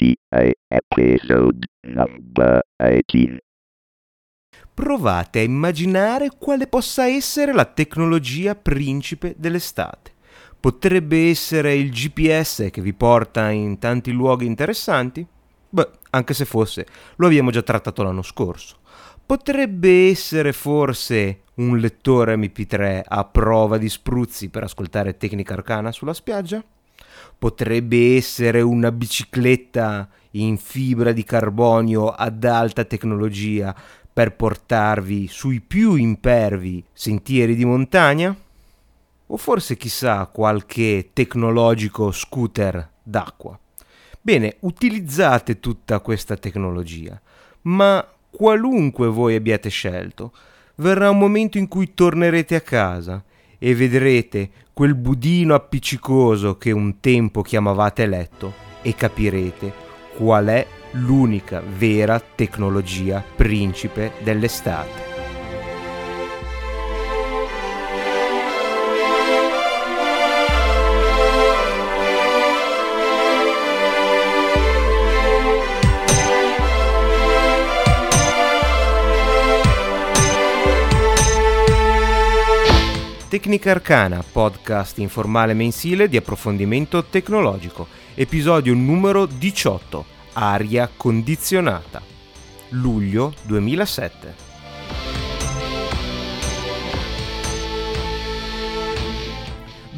GTA episode number 18. Provate a immaginare quale possa essere la tecnologia principe dell'estate. Potrebbe essere il GPS che vi porta in tanti luoghi interessanti? Beh, anche se fosse, lo abbiamo già trattato l'anno scorso. Potrebbe essere forse un lettore MP3 a prova di spruzzi per ascoltare tecnica arcana sulla spiaggia? Potrebbe essere una bicicletta in fibra di carbonio ad alta tecnologia per portarvi sui più impervi sentieri di montagna? O forse chissà qualche tecnologico scooter d'acqua? Bene, utilizzate tutta questa tecnologia, ma qualunque voi abbiate scelto, verrà un momento in cui tornerete a casa e vedrete quel budino appiccicoso che un tempo chiamavate letto e capirete qual è l'unica vera tecnologia principe dell'estate. Tecnica Arcana, podcast informale mensile di approfondimento tecnologico, episodio numero 18, aria condizionata, luglio 2007.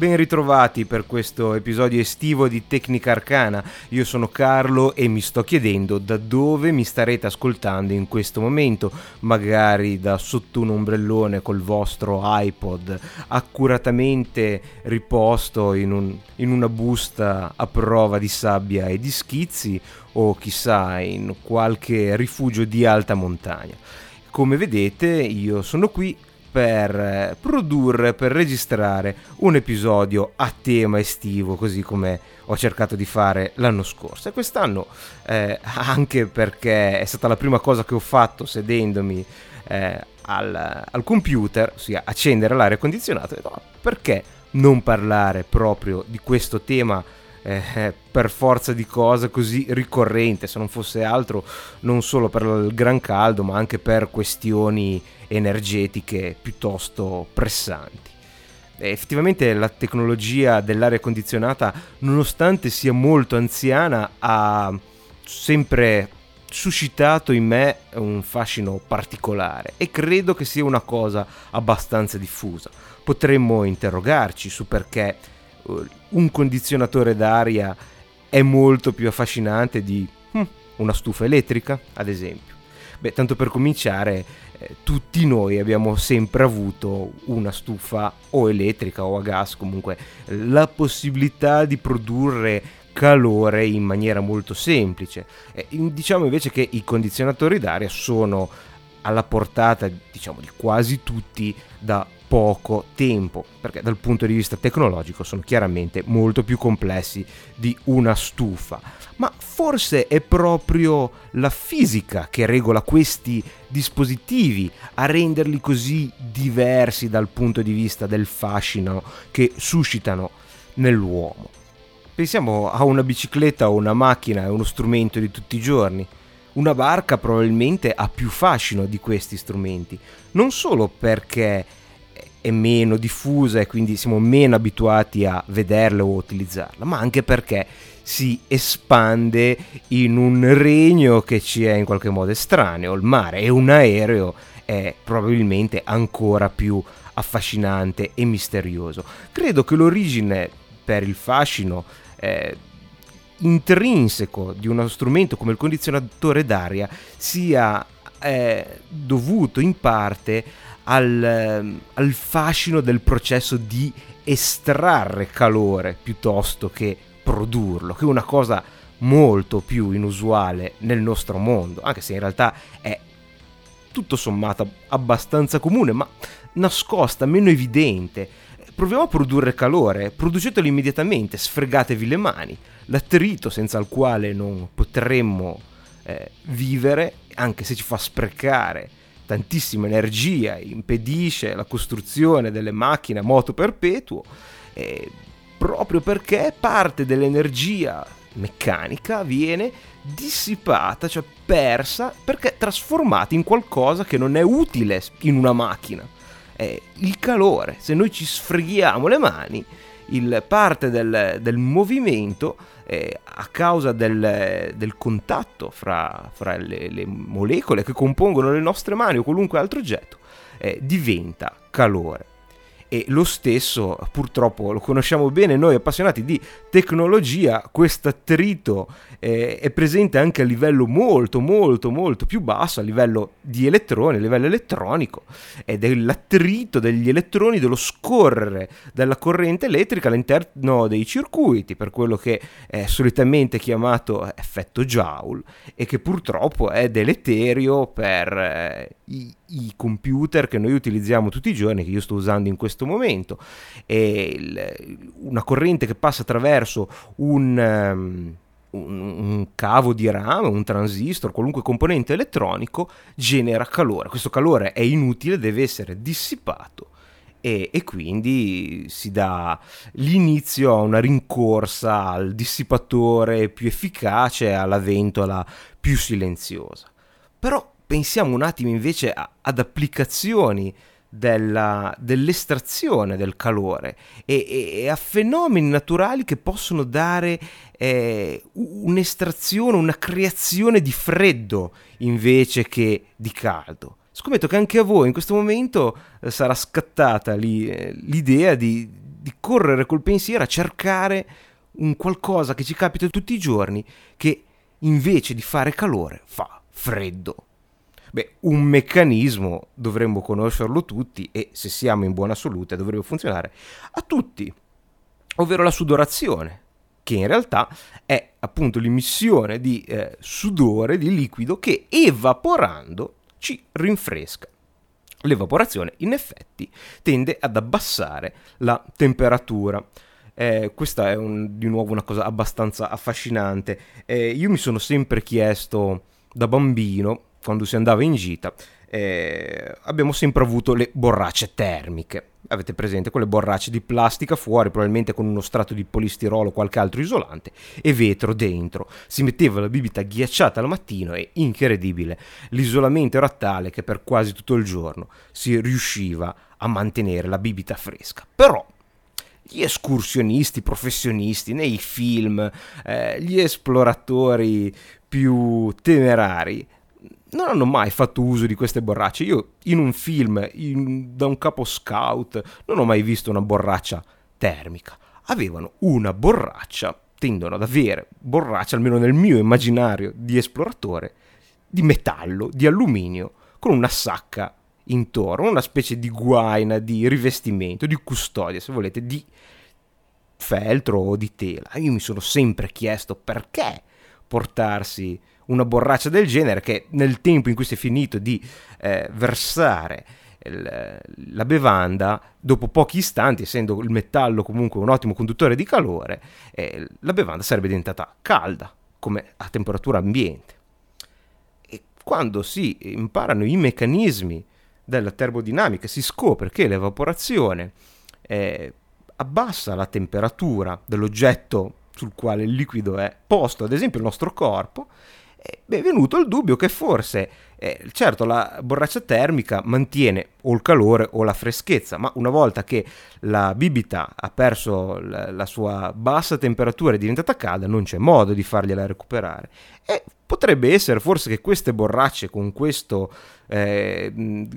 Ben ritrovati per questo episodio estivo di Tecnica Arcana. Io sono Carlo e mi sto chiedendo da dove mi starete ascoltando in questo momento, magari da sotto un ombrellone col vostro iPod accuratamente riposto in, un, in una busta a prova di sabbia e di schizzi o chissà in qualche rifugio di alta montagna. Come vedete io sono qui per produrre, per registrare un episodio a tema estivo, così come ho cercato di fare l'anno scorso. E quest'anno, eh, anche perché è stata la prima cosa che ho fatto sedendomi eh, al, al, computer, ossia accendere l'aria condizionata, no, perché non parlare proprio di questo tema? Eh, per forza di cose così ricorrente, se non fosse altro non solo per il gran caldo, ma anche per questioni energetiche piuttosto pressanti. E effettivamente la tecnologia dell'aria condizionata, nonostante sia molto anziana, ha sempre suscitato in me un fascino particolare e credo che sia una cosa abbastanza diffusa. Potremmo interrogarci su perché eh, un condizionatore d'aria è molto più affascinante di hm, una stufa elettrica, ad esempio. Beh, tanto per cominciare, eh, tutti noi abbiamo sempre avuto una stufa o elettrica o a gas, comunque la possibilità di produrre calore in maniera molto semplice. Eh, diciamo invece che i condizionatori d'aria sono alla portata diciamo di quasi tutti da poco tempo, perché dal punto di vista tecnologico sono chiaramente molto più complessi di una stufa. Ma forse è proprio la fisica che regola questi dispositivi a renderli così diversi dal punto di vista del fascino che suscitano nell'uomo. Pensiamo a una bicicletta o una macchina, è uno strumento di tutti i giorni. Una barca probabilmente ha più fascino di questi strumenti, non solo perché è meno diffusa e quindi siamo meno abituati a vederla o utilizzarla, ma anche perché si espande in un regno che ci è in qualche modo estraneo, il mare, e un aereo è probabilmente ancora più affascinante e misterioso. Credo che l'origine per il fascino eh, intrinseco di uno strumento come il condizionatore d'aria sia eh, dovuto in parte al, ehm, al fascino del processo di estrarre calore piuttosto che produrlo, che è una cosa molto più inusuale nel nostro mondo, anche se in realtà è tutto sommato abbastanza comune, ma nascosta, meno evidente. Proviamo a produrre calore, producetelo immediatamente, sfregatevi le mani. L'attrito senza il quale non potremmo eh, vivere, anche se ci fa sprecare tantissima energia, impedisce la costruzione delle macchine a moto perpetuo, eh, proprio perché parte dell'energia meccanica viene dissipata, cioè persa, perché trasformata in qualcosa che non è utile in una macchina. È il calore. Se noi ci sfreghiamo le mani, il parte del, del movimento eh, a causa del, del contatto fra, fra le, le, molecole che compongono le nostre mani o qualunque altro oggetto eh, diventa calore e lo stesso purtroppo lo conosciamo bene noi appassionati di tecnologia, questo attrito eh, è presente anche a livello molto molto molto più basso, a livello di elettroni, a livello elettronico ed è l'attrito degli elettroni dello scorrere della corrente elettrica all'interno dei circuiti, per quello che è solitamente chiamato effetto Joule e che purtroppo è deleterio per eh, i, i, computer che noi utilizziamo tutti i giorni, che io sto usando in questo momento, il, una corrente che passa attraverso un, um, un, un, cavo di rame, un transistor, qualunque componente elettronico, genera calore. Questo calore è inutile, deve essere dissipato. E, e quindi si dà l'inizio a una rincorsa al dissipatore più efficace, alla ventola più silenziosa. Però pensiamo un attimo invece a, ad applicazioni della, dell'estrazione del calore e, e, e, a fenomeni naturali che possono dare eh, un'estrazione, una creazione di freddo invece che di caldo. Scommetto che anche a voi in questo momento eh, sarà scattata lì, eh, l'idea di, di correre col pensiero a cercare un qualcosa che ci capita tutti i giorni che invece di fare calore fa freddo. Beh, un meccanismo dovremmo conoscerlo tutti e se siamo in buona salute dovrebbe funzionare a tutti, ovvero la sudorazione, che in realtà è appunto l'emissione di eh, sudore, di liquido che evaporando ci rinfresca. L'evaporazione in effetti tende ad abbassare la temperatura. Eh, questa è un, di nuovo una cosa abbastanza affascinante. Eh, io mi sono sempre chiesto da bambino quando si andava in gita, eh, abbiamo sempre avuto le borracce termiche. Avete presente quelle borracce di plastica fuori, probabilmente con uno strato di polistirolo o qualche altro isolante, e vetro dentro. Si metteva la bibita ghiacciata al mattino e, incredibile, l'isolamento era tale che per quasi tutto il giorno si riusciva a mantenere la bibita fresca. Però gli escursionisti professionisti nei film, eh, gli esploratori più temerari non hanno mai fatto uso di queste borracce. Io in un film, in, da un capo scout, non ho mai visto una borraccia termica. Avevano una borraccia, tendono ad avere borraccia, almeno nel mio immaginario di esploratore, di metallo, di alluminio, con una sacca intorno, una specie di guaina, di rivestimento, di custodia, se volete, di feltro o di tela. Io mi sono sempre chiesto perché portarsi una borraccia del genere che nel tempo in cui si è finito di eh, versare il, la bevanda, dopo pochi istanti, essendo il metallo comunque un ottimo conduttore di calore, eh, la bevanda sarebbe diventata calda, come a temperatura ambiente. E quando si imparano i meccanismi della termodinamica, si scopre che l'evaporazione eh, abbassa la temperatura dell'oggetto sul quale il liquido è posto, ad esempio il nostro corpo, è venuto il dubbio che forse, eh, certo, la borraccia termica mantiene o il calore o la freschezza, ma una volta che la bibita ha perso la, la sua bassa temperatura e è diventata calda, non c'è modo di fargliela recuperare. E potrebbe essere forse che queste borracce con questo eh,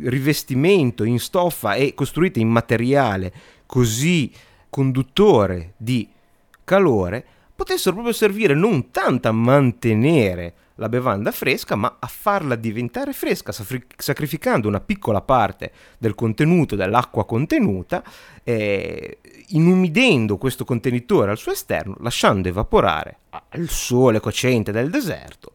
rivestimento in stoffa e costruite in materiale così conduttore di calore potessero proprio servire non tanto a mantenere la bevanda fresca, ma a farla diventare fresca, sacrificando una piccola parte del contenuto, dell'acqua contenuta, eh, inumidendo questo contenitore al suo esterno, lasciando evaporare al sole cocente del deserto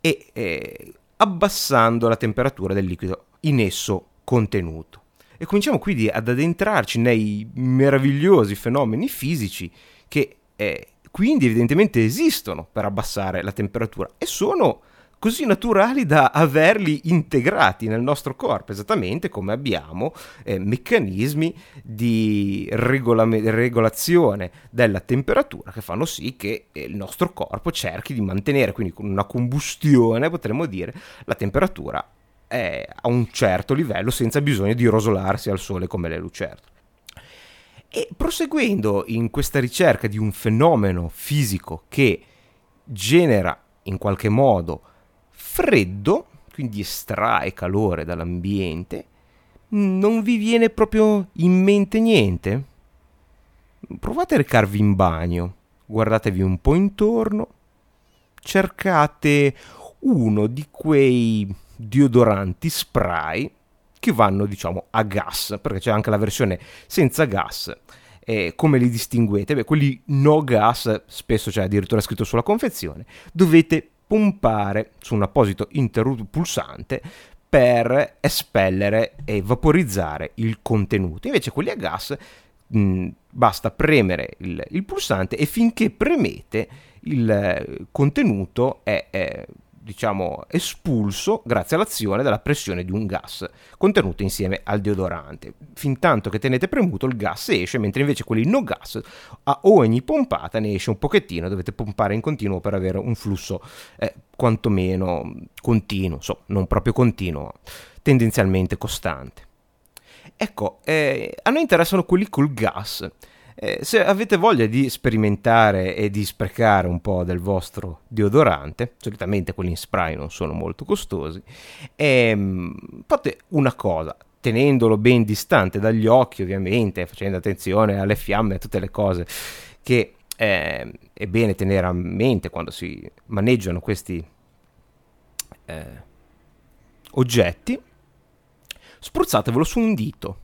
e eh, abbassando la temperatura del liquido in esso contenuto. E cominciamo quindi ad addentrarci nei meravigliosi fenomeni fisici che eh, quindi evidentemente esistono per abbassare la temperatura e sono così naturali da averli integrati nel nostro corpo, esattamente come abbiamo eh, meccanismi di regola- regolazione della temperatura che fanno sì che eh, il nostro corpo cerchi di mantenere, quindi con una combustione potremmo dire, la temperatura eh, a un certo livello senza bisogno di rosolarsi al sole come le lucerte. E proseguendo in questa ricerca di un fenomeno fisico che genera in qualche modo freddo, quindi estrae calore dall'ambiente, non vi viene proprio in mente niente? Provate a recarvi in bagno, guardatevi un po' intorno, cercate uno di quei deodoranti spray che vanno diciamo a gas, perché c'è anche la versione senza gas. E come li distinguete? Beh, quelli no gas, spesso c'è addirittura scritto sulla confezione, dovete pompare su un apposito interrutto pulsante per espellere e vaporizzare il contenuto. Invece quelli a gas mh, basta premere il, il, pulsante e finché premete il contenuto è, è diciamo, espulso grazie all'azione della pressione di un gas contenuto insieme al deodorante. Fin tanto che tenete premuto il gas esce, mentre invece quelli no gas a ogni pompata ne esce un pochettino, dovete pompare in continuo per avere un flusso eh, quantomeno continuo, so, non proprio continuo, tendenzialmente costante. Ecco, eh, a noi interessano quelli col gas eh, se avete voglia di sperimentare e di sprecare un po' del vostro deodorante, solitamente quelli in spray non sono molto costosi, ehm, fate una cosa, tenendolo ben distante dagli occhi ovviamente, facendo attenzione alle fiamme e tutte le cose che eh, è bene tenere a mente quando si maneggiano questi eh, oggetti, spruzzatevelo su un dito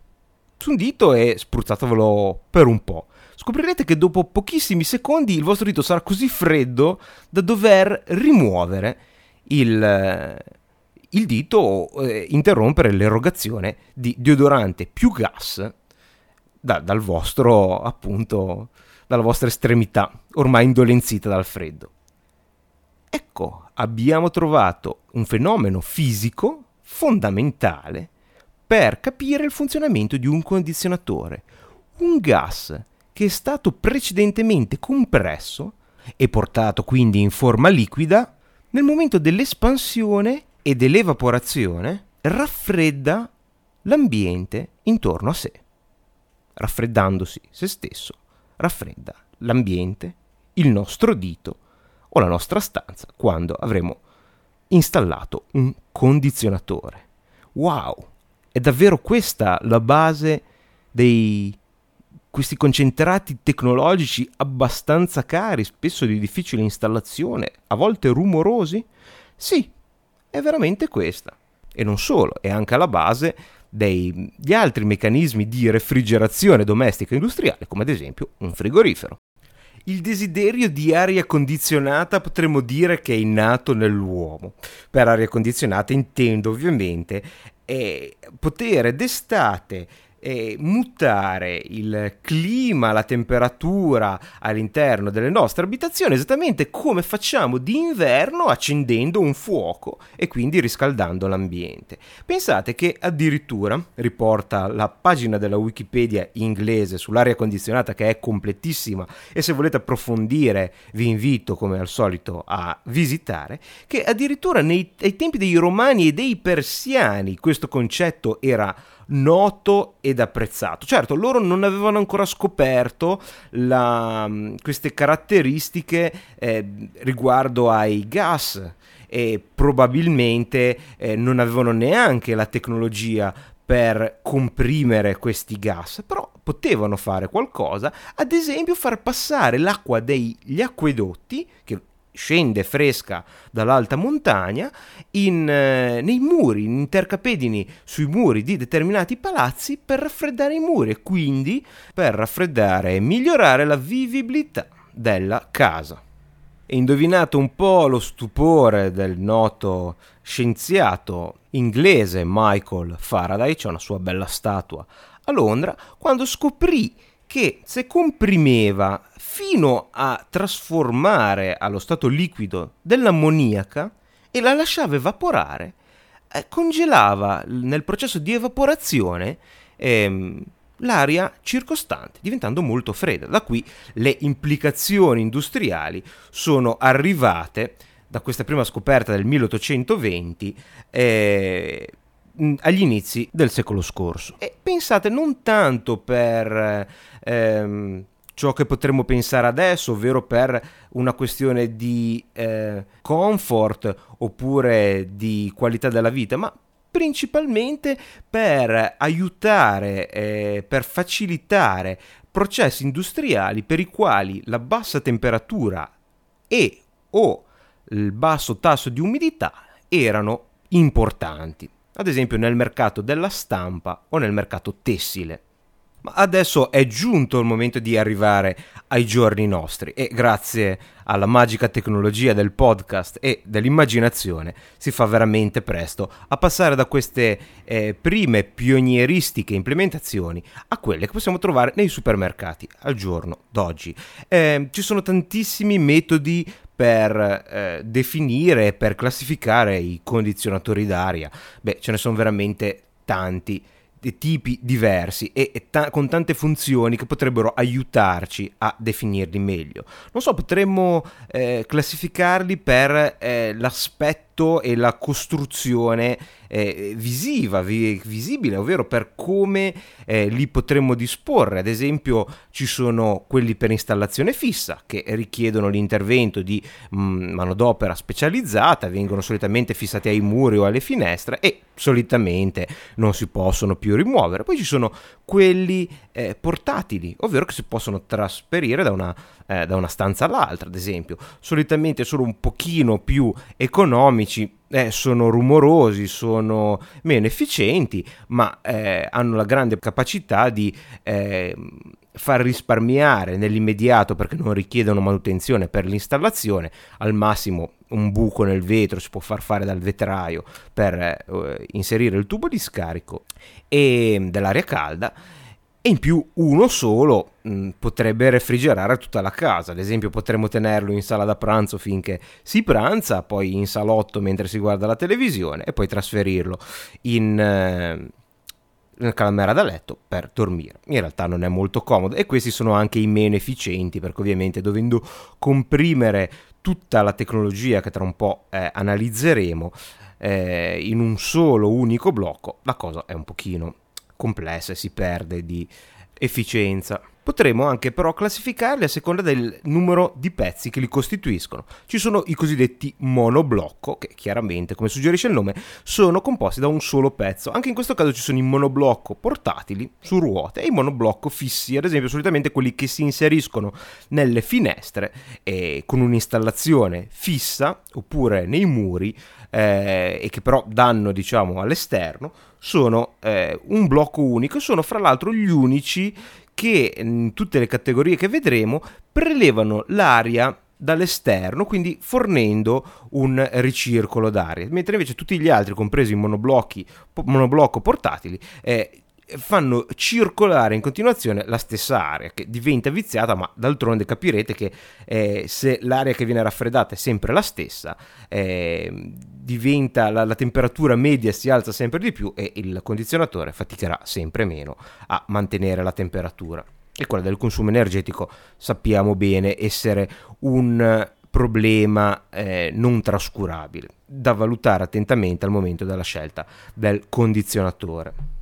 su un dito e spruzzatevelo per un po'. Scoprirete che dopo pochissimi secondi il vostro dito sarà così freddo da dover rimuovere il, il dito o eh, interrompere l'erogazione di deodorante più gas da, dal vostro, appunto, dalla vostra estremità ormai indolenzita dal freddo. Ecco, abbiamo trovato un fenomeno fisico fondamentale per capire il funzionamento di un condizionatore. Un gas che è stato precedentemente compresso e portato quindi in forma liquida, nel momento dell'espansione e dell'evaporazione raffredda l'ambiente intorno a sé. Raffreddandosi se stesso, raffredda l'ambiente, il nostro dito o la nostra stanza quando avremo installato un condizionatore. Wow! È davvero questa la base di questi concentrati tecnologici abbastanza cari, spesso di difficile installazione, a volte rumorosi? Sì, è veramente questa. E non solo, è anche alla base degli altri meccanismi di refrigerazione domestica industriale, come ad esempio un frigorifero. Il desiderio di aria condizionata potremmo dire che è innato nell'uomo. Per aria condizionata intendo ovviamente eh, poter d'estate eh, mutare il clima, la temperatura all'interno delle nostre abitazioni esattamente come facciamo d'inverno accendendo un fuoco e quindi riscaldando l'ambiente. Pensate che addirittura, riporta la pagina della Wikipedia inglese sull'aria condizionata che è completissima e se volete approfondire vi invito come al solito a visitare, che addirittura nei, ai tempi dei romani e dei persiani questo concetto era noto ed apprezzato. Certo, loro non avevano ancora scoperto la, queste caratteristiche eh, riguardo ai gas e probabilmente eh, non avevano neanche la tecnologia per comprimere questi gas, però potevano fare qualcosa, ad esempio far passare l'acqua degli acquedotti, che scende fresca dall'alta montagna in, eh, nei muri, in intercapedini sui muri di determinati palazzi per raffreddare i muri e quindi per raffreddare e migliorare la vivibilità della casa. E indovinato un po' lo stupore del noto scienziato inglese Michael Faraday, c'è una sua bella statua a Londra, quando scoprì che se comprimeva fino a trasformare allo stato liquido dell'ammoniaca, e la lasciava evaporare, eh, congelava nel processo di evaporazione ehm, l'aria circostante, diventando molto fredda. Da qui le implicazioni industriali sono arrivate da questa prima scoperta del 1820 eh, agli inizi del secolo scorso. E pensate non tanto per ehm, ciò che potremmo pensare adesso, ovvero per una questione di eh, comfort oppure di qualità della vita, ma principalmente per aiutare, eh, per facilitare processi industriali per i quali la bassa temperatura e o il basso tasso di umidità erano importanti, ad esempio nel mercato della stampa o nel mercato tessile. Ma adesso è giunto il momento di arrivare ai giorni nostri e grazie alla magica tecnologia del podcast e dell'immaginazione si fa veramente presto a passare da queste eh, prime pionieristiche implementazioni a quelle che possiamo trovare nei supermercati al giorno d'oggi. Eh, ci sono tantissimi metodi per eh, definire e per classificare i condizionatori d'aria. Beh, ce ne sono veramente tanti tipi diversi e, e ta- con tante funzioni che potrebbero aiutarci a definirli meglio. Non so, potremmo eh, classificarli per eh, l'aspetto e la costruzione eh, visiva, vi- visibile, ovvero per come eh, li potremmo disporre. Ad esempio ci sono quelli per installazione fissa che richiedono l'intervento di mh, mm, manodopera specializzata, vengono solitamente fissati ai muri o alle finestre e solitamente non si possono più rimuovere. Poi ci sono quelli eh, portatili, ovvero che si possono trasferire da una, eh, da una stanza all'altra, ad esempio. Solitamente sono un pochino più economici, eh, sono rumorosi, sono meno efficienti, ma eh, hanno la grande capacità di eh, far risparmiare nell'immediato perché non richiedono manutenzione per l'installazione, al massimo un buco nel vetro si può far fare dal vetraio per eh, inserire il tubo di scarico e dell'aria calda e in più uno solo mh, mm, potrebbe refrigerare tutta la casa. Ad esempio, potremmo tenerlo in sala da pranzo finché si pranza, poi in salotto mentre si guarda la televisione e poi trasferirlo in. Eh, nella camera da letto per dormire. In realtà non è molto comodo e questi sono anche i meno efficienti perché ovviamente dovendo comprimere tutta la tecnologia che tra un po' eh, analizzeremo eh, in un solo unico blocco, la cosa è un pochino complessa e si perde di efficienza. Potremmo anche però classificarli a seconda del numero di pezzi che li costituiscono. Ci sono i cosiddetti monoblocco, che chiaramente, come suggerisce il nome, sono composti da un solo pezzo. Anche in questo caso ci sono i monoblocco portatili su ruote e i monoblocco fissi, ad esempio solitamente quelli che si inseriscono nelle finestre e con un'installazione fissa oppure nei muri eh, e che però danno diciamo all'esterno sono eh, un blocco unico, sono fra l'altro gli unici che in tutte le categorie che vedremo prelevano l'aria dall'esterno, quindi fornendo un ricircolo d'aria, mentre invece tutti gli altri, compresi i monoblocchi, monoblocco portatili, eh, fanno circolare in continuazione la stessa aria che diventa viziata ma d'altronde capirete che eh, se l'aria che viene raffreddata è sempre la stessa eh, diventa la, la, temperatura media si alza sempre di più e il condizionatore faticherà sempre meno a mantenere la temperatura. E quella del consumo energetico sappiamo bene essere un problema eh, non trascurabile da valutare attentamente al momento della scelta del condizionatore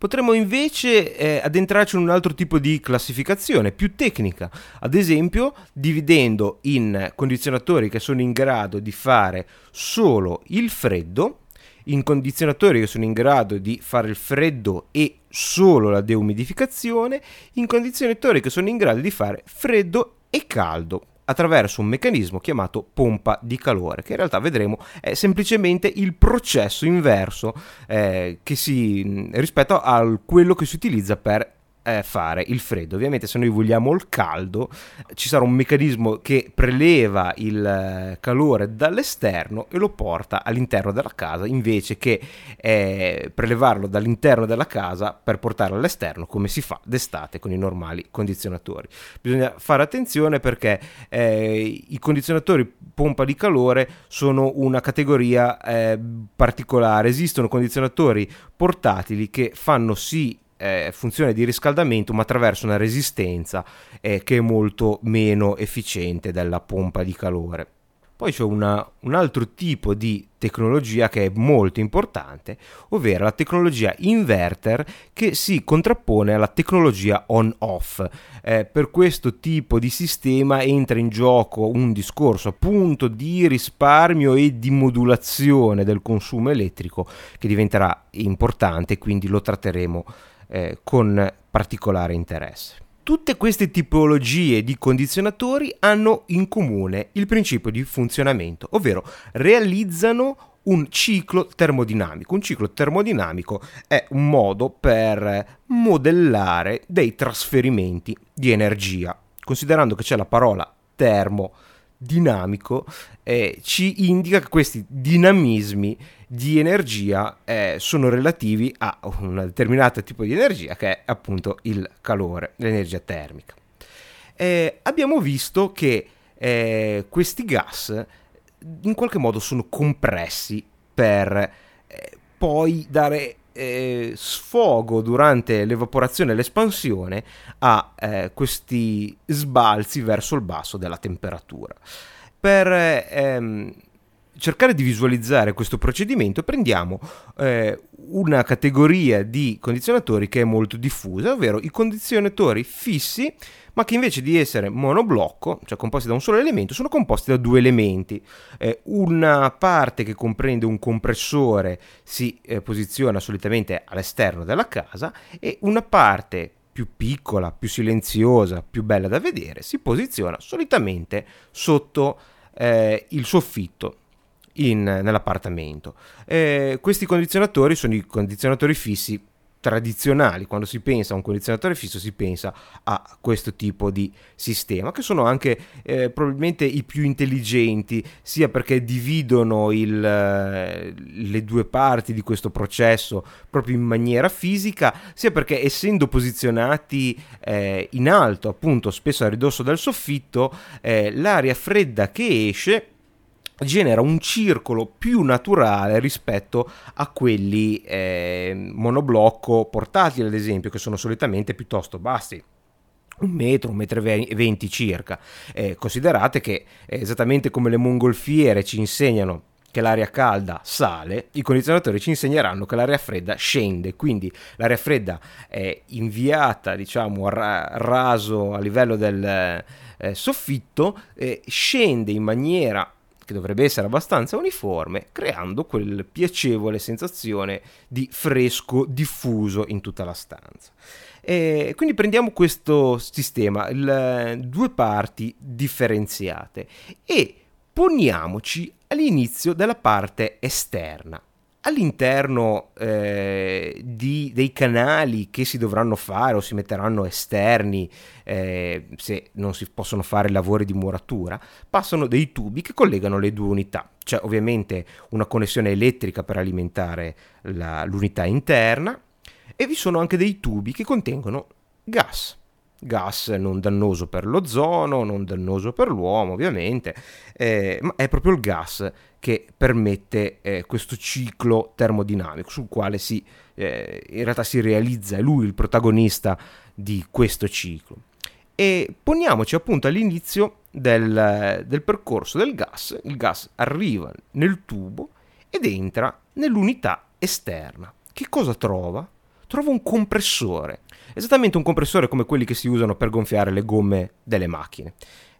Potremmo invece eh, addentrarci in un altro tipo di classificazione, più tecnica, ad esempio dividendo in condizionatori che sono in grado di fare solo il freddo, in condizionatori che sono in grado di fare il freddo e solo la deumidificazione, in condizionatori che sono in grado di fare freddo e caldo attraverso un meccanismo chiamato pompa di calore, che in realtà vedremo è semplicemente il processo inverso eh, si, rispetto a quello che si utilizza per eh, fare il freddo. Ovviamente se noi vogliamo il caldo ci sarà un meccanismo che preleva il eh, calore dall'esterno e lo porta all'interno della casa invece che eh, prelevarlo dall'interno della casa per portarlo all'esterno come si fa d'estate con i normali condizionatori. Bisogna fare attenzione perché eh, i condizionatori pompa di calore sono una categoria eh, particolare. Esistono condizionatori portatili che fanno sì eh, funzione di riscaldamento ma attraverso una resistenza eh, che è molto meno efficiente della pompa di calore. Poi c'è una, un altro tipo di tecnologia che è molto importante, ovvero la tecnologia inverter che si contrappone alla tecnologia on-off. Eh, per questo tipo di sistema entra in gioco un discorso appunto di risparmio e di modulazione del consumo elettrico che diventerà importante, quindi lo tratteremo eh, con particolare interesse. Tutte queste tipologie di condizionatori hanno in comune il principio di funzionamento, ovvero realizzano un ciclo termodinamico. Un ciclo termodinamico è un modo per modellare dei trasferimenti di energia. Considerando che c'è la parola termodinamico, eh, ci indica che questi dinamismi di energia eh, sono relativi a un determinato tipo di energia che è appunto il calore, l'energia termica. Eh, abbiamo visto che eh, questi gas in qualche modo sono compressi per eh, poi dare eh, sfogo durante l'evaporazione e l'espansione a eh, questi sbalzi verso il basso della temperatura. Per ehm, cercare di visualizzare questo procedimento prendiamo eh, una categoria di condizionatori che è molto diffusa, ovvero i condizionatori fissi, ma che invece di essere monoblocco, cioè composti da un solo elemento, sono composti da due elementi. Eh, una parte che comprende un compressore si eh, posiziona solitamente all'esterno della casa e una parte più piccola, più silenziosa, più bella da vedere, si posiziona solitamente sotto eh, il soffitto in, nell'appartamento. Eh, questi condizionatori sono i condizionatori fissi tradizionali, quando si pensa a un condizionatore fisso si pensa a questo tipo di sistema, che sono anche eh, probabilmente i più intelligenti, sia perché dividono il, eh, le due parti di questo processo proprio in maniera fisica, sia perché essendo posizionati eh, in alto, appunto spesso a ridosso del soffitto, eh, l'aria fredda che esce genera un circolo più naturale rispetto a quelli eh, monoblocco portatili ad esempio che sono solitamente piuttosto bassi un metro, un metro e venti circa. Eh, considerate che eh, esattamente come le mongolfiere ci insegnano che l'aria calda sale, i condizionatori ci insegneranno che l'aria fredda scende, quindi l'aria fredda è inviata, diciamo, a raso a livello del eh, soffitto, scende in maniera che dovrebbe essere abbastanza uniforme, creando quel piacevole sensazione di fresco diffuso in tutta la stanza. E quindi prendiamo questo sistema, il, due parti differenziate e poniamoci all'inizio della parte esterna all'interno eh, di, dei canali che si dovranno fare o si metteranno esterni eh, se non si possono fare lavori di muratura passano dei tubi che collegano le due unità. C'è ovviamente una connessione elettrica per alimentare la, l'unità interna e vi sono anche dei tubi che contengono gas gas non dannoso per l'ozono, non dannoso per l'uomo ovviamente, eh, ma è proprio il gas che permette eh, questo ciclo termodinamico sul quale si, eh, in realtà si realizza, è lui il protagonista di questo ciclo. E poniamoci appunto all'inizio del, del percorso del gas, il gas arriva nel tubo ed entra nell'unità esterna. Che cosa trova? Trova un compressore esattamente un compressore come quelli che si usano per gonfiare le gomme delle macchine.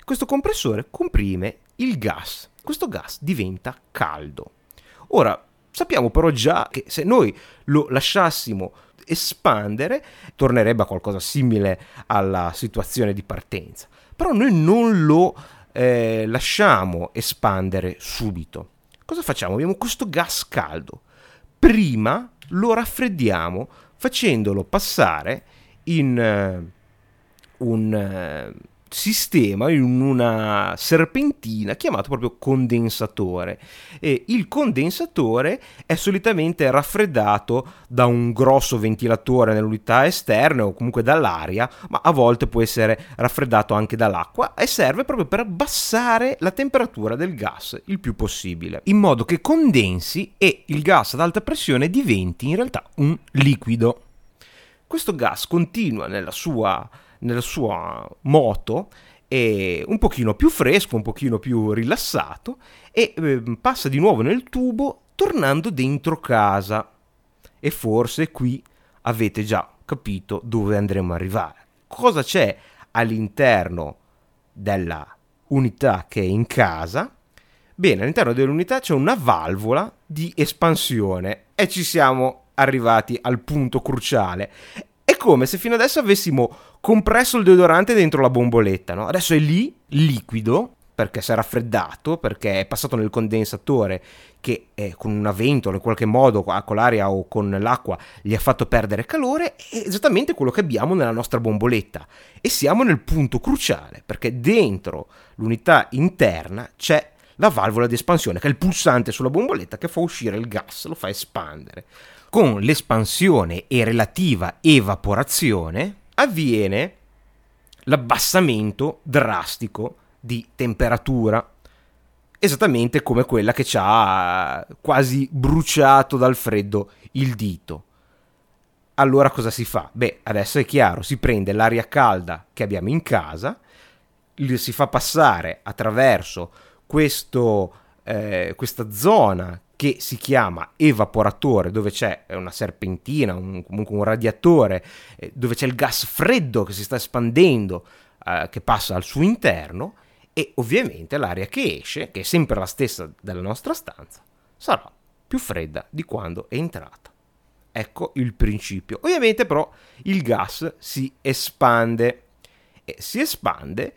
Questo compressore comprime il gas, questo gas diventa caldo. Ora, sappiamo però già che se noi lo lasciassimo espandere, tornerebbe a qualcosa simile alla situazione di partenza. Però noi non lo eh, lasciamo espandere subito. Cosa facciamo? Abbiamo questo gas caldo. Prima lo raffreddiamo facendolo passare in eh, un eh, sistema in una serpentina chiamato proprio condensatore. E il condensatore è solitamente raffreddato da un grosso ventilatore nell'unità esterna o comunque dall'aria ma a volte può essere raffreddato anche dall'acqua e serve proprio per abbassare la temperatura del gas il più possibile in modo che condensi e il gas ad alta pressione diventi in realtà un liquido questo gas continua nella sua nella sua moto un pochino più fresco, un pochino più rilassato e eh, passa di nuovo nel tubo tornando dentro casa. E forse qui avete già capito dove andremo a arrivare. Cosa c'è all'interno della unità che è in casa? Bene, all'interno dell'unità c'è una valvola di espansione e ci siamo arrivati al punto cruciale come se fino adesso avessimo compresso il deodorante dentro la bomboletta, no? Adesso è lì, liquido, perché si è raffreddato, perché è passato nel condensatore che eh, con una ventola in qualche modo con l'aria o con l'acqua gli ha fatto perdere calore, è esattamente quello che abbiamo nella nostra bomboletta. E siamo nel punto cruciale, perché dentro l'unità interna c'è la valvola di espansione, che è il pulsante sulla bomboletta che fa uscire il gas, lo fa espandere con l'espansione e relativa evaporazione avviene l'abbassamento drastico di temperatura, esattamente come quella che ci ha quasi bruciato dal freddo il dito. Allora cosa si fa? Beh, adesso è chiaro, si prende l'aria calda che abbiamo in casa, si fa passare attraverso questo, eh, questa zona che si chiama evaporatore, dove c'è una serpentina, un, comunque un radiatore, eh, dove c'è il gas freddo che si sta espandendo, eh, che passa al suo interno, e ovviamente l'aria che esce, che è sempre la stessa della nostra stanza, sarà più fredda di quando è entrata. Ecco il principio. Ovviamente però il gas si espande e si espande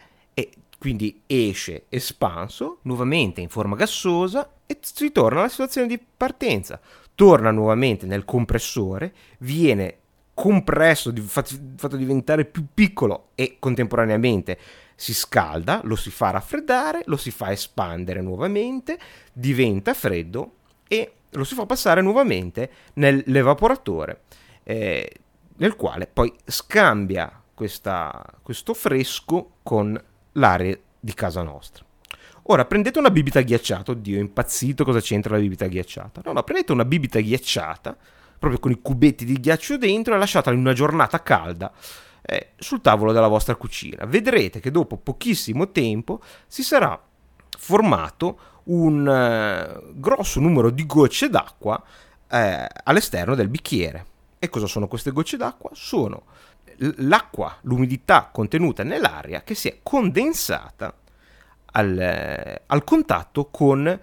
quindi esce espanso, nuovamente in forma gassosa e si torna alla situazione di partenza. Torna nuovamente nel compressore, viene compresso, fatto diventare più piccolo e contemporaneamente si scalda, lo si fa raffreddare, lo si fa espandere nuovamente, diventa freddo e lo si fa passare nuovamente nell'evaporatore, eh, nel quale poi scambia questa, questo fresco con l'area di casa nostra. Ora prendete una bibita ghiacciata, oddio, impazzito, cosa c'entra la bibita ghiacciata? No, no, prendete una bibita ghiacciata, proprio con i cubetti di ghiaccio dentro e lasciatela in una giornata calda eh, sul tavolo della vostra cucina. Vedrete che dopo pochissimo tempo si sarà formato un eh, grosso numero di gocce d'acqua eh, all'esterno del bicchiere. E cosa sono queste gocce d'acqua? Sono l'acqua, l'umidità contenuta nell'aria che si è condensata al, al contatto con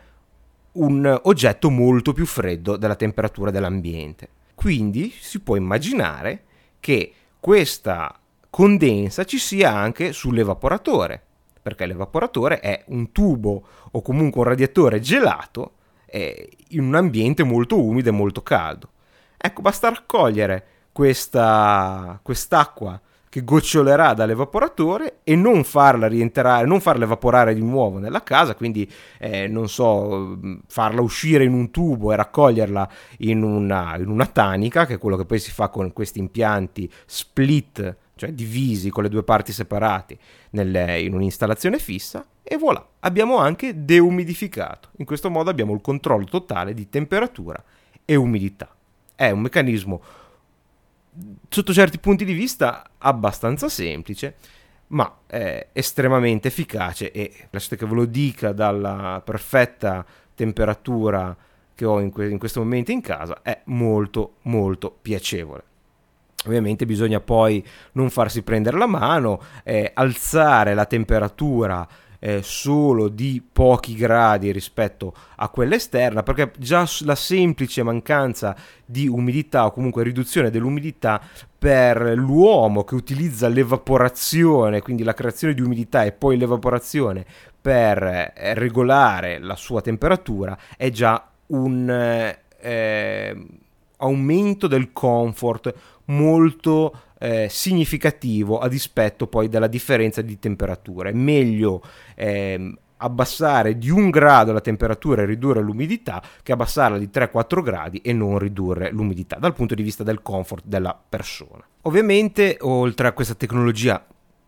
un oggetto molto più freddo della temperatura dell'ambiente. Quindi si può immaginare che questa condensa ci sia anche sull'evaporatore, perché l'evaporatore è un tubo o comunque un radiatore gelato eh, in un ambiente molto umido e molto caldo. Ecco, basta raccogliere questa, quest'acqua che gocciolerà dall'evaporatore e non farla rientrare, non farla evaporare di nuovo nella casa, quindi eh, non so, farla uscire in un tubo e raccoglierla in una, in una tanica, che è quello che poi si fa con questi impianti split, cioè divisi con le due parti separate nelle, in un'installazione fissa, e voilà, abbiamo anche deumidificato. In questo modo abbiamo il controllo totale di temperatura e umidità. È un meccanismo sotto certi punti di vista abbastanza semplice, ma estremamente efficace e lasciate che ve lo dica dalla perfetta temperatura che ho in, que- in questo momento in casa, è molto molto piacevole. Ovviamente bisogna poi non farsi prendere la mano, eh, alzare la temperatura eh, solo di pochi gradi rispetto a quella esterna, perché già la semplice mancanza di umidità o comunque riduzione dell'umidità per l'uomo che utilizza l'evaporazione, quindi la creazione di umidità e poi l'evaporazione per eh, regolare la sua temperatura, è già un eh, aumento del comfort molto eh, significativo a dispetto poi della differenza di temperatura. È meglio ehm, abbassare di un grado la temperatura e ridurre l'umidità che abbassarla di 3-4 gradi e non ridurre l'umidità dal punto di vista del comfort della persona. Ovviamente, oltre a questa tecnologia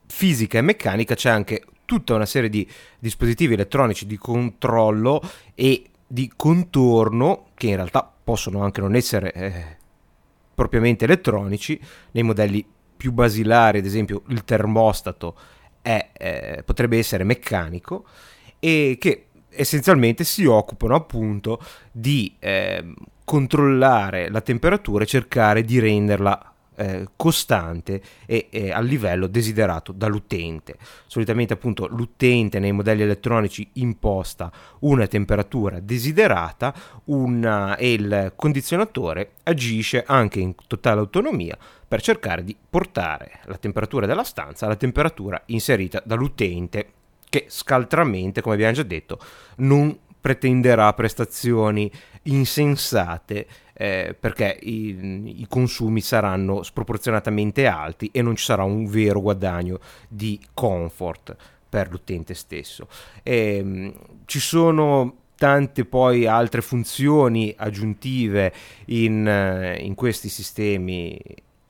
fisica e meccanica, c'è anche tutta una serie di dispositivi elettronici di controllo e di contorno che in realtà possono anche non essere eh, propriamente elettronici nei modelli più basilari ad esempio il termostato è, eh, potrebbe essere meccanico e che essenzialmente si occupano appunto di eh, controllare la temperatura e cercare di renderla eh, costante e eh, al livello desiderato dall'utente. Solitamente appunto l'utente nei modelli elettronici imposta una temperatura desiderata una, e il condizionatore agisce anche in totale autonomia per cercare di portare la temperatura della stanza alla temperatura inserita dall'utente che scaltramente, come abbiamo già detto, non pretenderà prestazioni insensate eh, perché i, i, consumi saranno sproporzionatamente alti e non ci sarà un vero guadagno di comfort per l'utente stesso. E, ehm, ci sono tante poi altre funzioni aggiuntive in, eh, in questi sistemi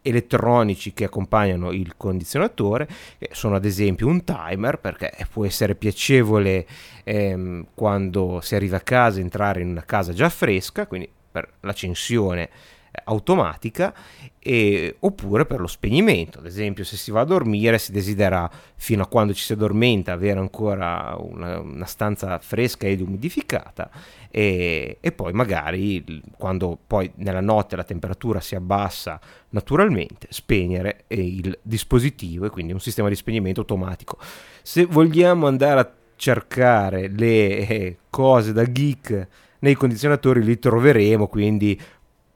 elettronici che accompagnano il condizionatore, sono ad esempio un timer, perché può essere piacevole ehm, quando si arriva a casa entrare in una casa già fresca, quindi per l'accensione eh, automatica e, oppure per lo spegnimento. Ad esempio se si va a dormire si desidera fino a quando ci si addormenta avere ancora una, una stanza fresca ed umidificata e, e, poi magari quando poi nella notte la temperatura si abbassa naturalmente spegnere il dispositivo e quindi un sistema di spegnimento automatico. Se vogliamo andare a cercare le eh, cose da geek nei condizionatori li troveremo, quindi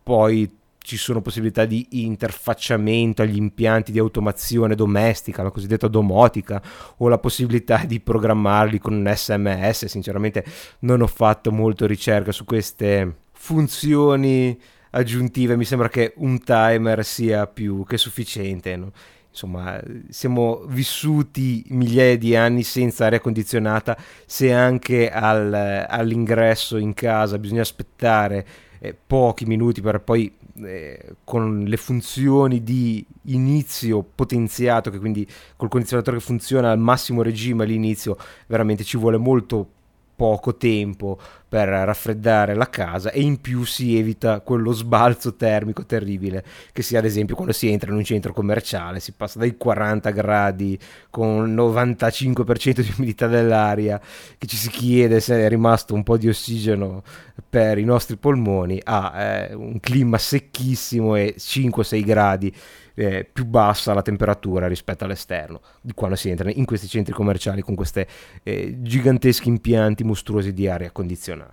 poi ci sono possibilità di interfacciamento agli impianti di automazione domestica, la cosiddetta domotica, o la possibilità di programmarli con un SMS. Sinceramente non ho fatto molto ricerca su queste funzioni aggiuntive, mi sembra che un timer sia più che sufficiente. No? Insomma, siamo vissuti migliaia di anni senza aria condizionata, se anche al, all'ingresso in casa bisogna aspettare eh, pochi minuti per poi eh, con le funzioni di inizio potenziato, che quindi col condizionatore che funziona al massimo regime all'inizio, veramente ci vuole molto poco tempo per raffreddare la casa e in più si evita quello sbalzo termico terribile che sia ad esempio quando si entra in un centro commerciale si passa dai 40 gradi con 95% di umidità dell'aria che ci si chiede se è rimasto un po' di ossigeno per i nostri polmoni a eh, un clima secchissimo e 5-6 gradi eh, più bassa la temperatura rispetto all'esterno di quando si entra in questi centri commerciali con questi eh, giganteschi impianti mostruosi di aria condizionata.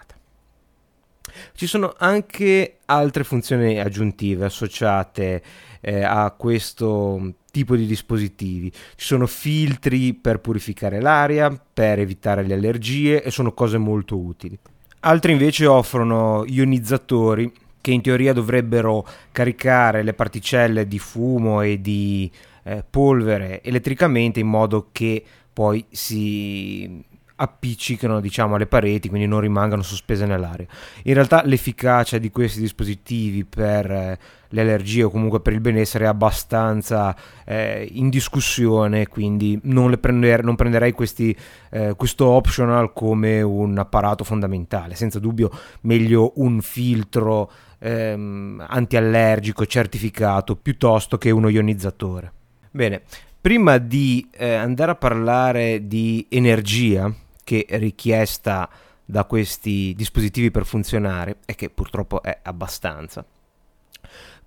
Ci sono anche altre funzioni aggiuntive associate eh, a questo tipo di dispositivi. Ci sono filtri per purificare l'aria, per evitare le allergie e sono cose molto utili. Altri invece offrono ionizzatori che in teoria dovrebbero caricare le particelle di fumo e di eh, polvere elettricamente in modo che poi si appiccicano diciamo alle pareti quindi non rimangano sospese nell'aria. In realtà l'efficacia di questi dispositivi per eh, le allergie o comunque per il benessere è abbastanza eh, in discussione quindi non, prender- non prenderei questi, eh, questo optional come un apparato fondamentale. Senza dubbio meglio un filtro ehm, antiallergico certificato piuttosto che uno ionizzatore. Bene prima di eh, andare a parlare di energia che richiesta da questi dispositivi per funzionare e che purtroppo è abbastanza.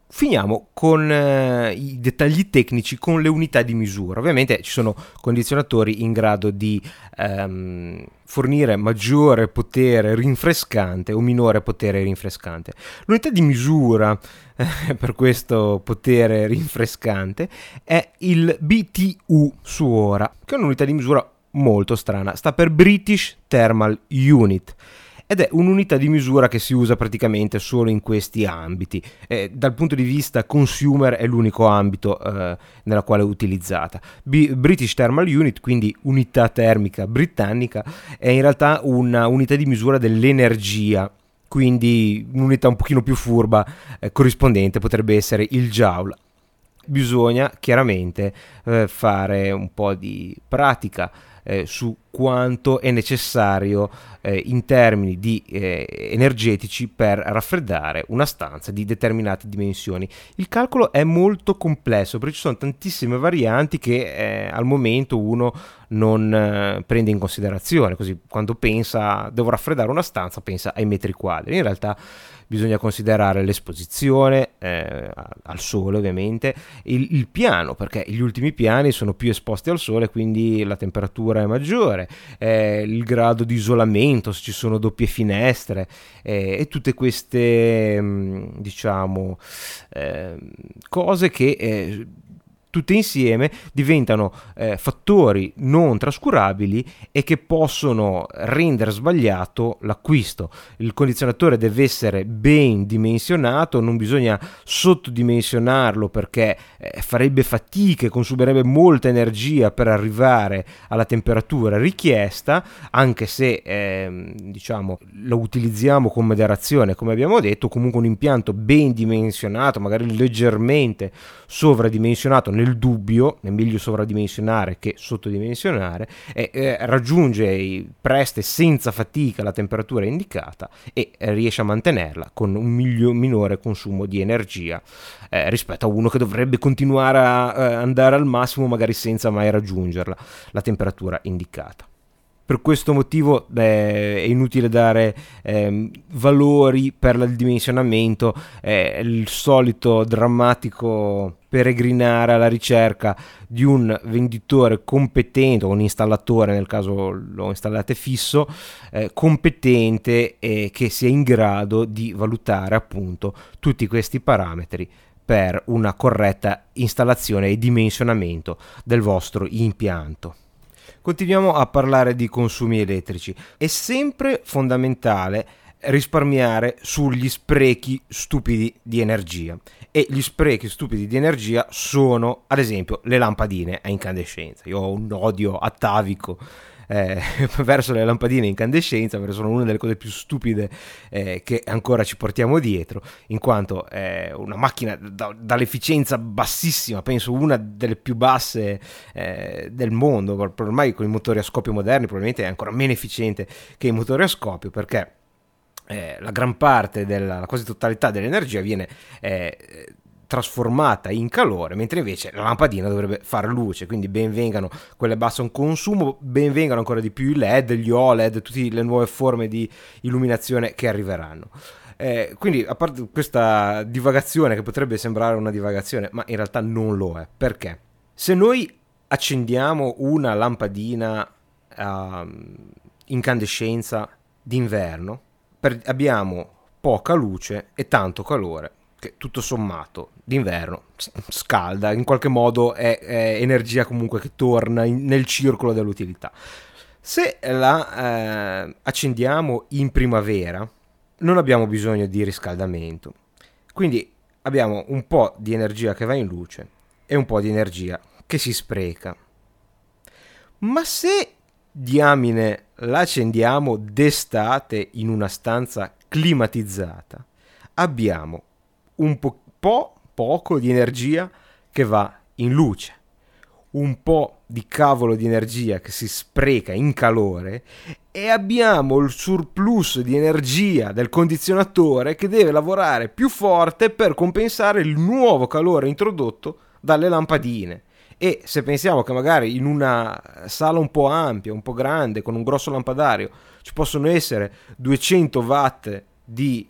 Finiamo con eh, i dettagli tecnici, con le unità di misura. Ovviamente ci sono condizionatori in grado di ehm, fornire maggiore potere rinfrescante o minore potere rinfrescante. L'unità di misura eh, per questo potere rinfrescante è il BTU su ora, che è un'unità di misura molto strana, sta per British Thermal Unit ed è un'unità di misura che si usa praticamente solo in questi ambiti. Eh, dal punto di vista consumer è l'unico ambito eh, nella quale è utilizzata. B- British Thermal Unit, quindi unità termica britannica, è in realtà una unità di misura dell'energia quindi un'unità un pochino più furba eh, corrispondente potrebbe essere il joule bisogna chiaramente eh, fare un po' di pratica eh, su quanto è necessario eh, in termini di eh, energetici per raffreddare una stanza di determinate dimensioni. Il calcolo è molto complesso perché ci sono tantissime varianti che eh, al momento uno non eh, prende in considerazione, così quando pensa devo raffreddare una stanza pensa ai metri quadri. In realtà bisogna considerare l'esposizione eh, al sole ovviamente, il, il, piano perché gli ultimi piani sono più esposti al sole quindi la temperatura è maggiore, eh, il grado di isolamento, se ci sono doppie finestre eh, e tutte queste mm, diciamo ehm, cose che eh, tutte insieme diventano eh, fattori non trascurabili e che possono rendere sbagliato l'acquisto. Il condizionatore deve essere ben dimensionato, non bisogna sottodimensionarlo perché eh, farebbe fatica e consumerebbe molta energia per arrivare alla temperatura richiesta, anche se eh, diciamo lo utilizziamo con moderazione, come abbiamo detto, comunque un impianto ben dimensionato, magari leggermente sovradimensionato nel nel dubbio, è meglio sovradimensionare che sottodimensionare, e eh, raggiunge preste senza fatica la temperatura indicata e riesce a mantenerla con un miglio, minore consumo di energia eh, rispetto a uno che dovrebbe continuare a eh, andare al massimo magari senza mai raggiungerla la temperatura indicata. Per questo motivo beh, è inutile dare eh, valori per il dimensionamento, eh, il solito drammatico peregrinare alla ricerca di un venditore competente o un installatore nel caso lo installate fisso eh, competente e che sia in grado di valutare appunto tutti questi parametri per una corretta installazione e dimensionamento del vostro impianto. Continuiamo a parlare di consumi elettrici. È sempre fondamentale risparmiare sugli sprechi stupidi di energia e gli sprechi stupidi di energia sono ad esempio le lampadine a incandescenza io ho un odio atavico eh, verso le lampadine incandescenza perché sono una delle cose più stupide eh, che ancora ci portiamo dietro in quanto è una macchina da, dall'efficienza bassissima penso una delle più basse eh, del mondo ormai con i motori a scoppio moderni probabilmente è ancora meno efficiente che i motori a scoppio perché eh, la gran parte della la quasi totalità dell'energia viene eh, trasformata in calore, mentre invece la lampadina dovrebbe fare luce, quindi ben vengano quelle a basso consumo, ben vengano ancora di più i LED, gli OLED, tutte le nuove forme di illuminazione che arriveranno. Eh, quindi, a parte questa divagazione che potrebbe sembrare una divagazione, ma in realtà non lo è. Perché? Se noi accendiamo una lampadina a incandescenza d'inverno, per, abbiamo poca luce e tanto calore che tutto sommato d'inverno scalda, in qualche modo è, è energia comunque che torna in, nel circolo dell'utilità. Se la eh, accendiamo in primavera non abbiamo bisogno di riscaldamento, quindi abbiamo un po' di energia che va in luce e un po' di energia che si spreca. Ma se diamine la accendiamo d'estate in una stanza climatizzata, abbiamo un po', po' poco di energia che va in luce, un po' di cavolo di energia che si spreca in calore e abbiamo il surplus di energia del condizionatore che deve lavorare più forte per compensare il nuovo calore introdotto dalle lampadine. E se pensiamo che magari in una sala un po' ampia, un po' grande, con un grosso lampadario, ci possono essere 200 watt di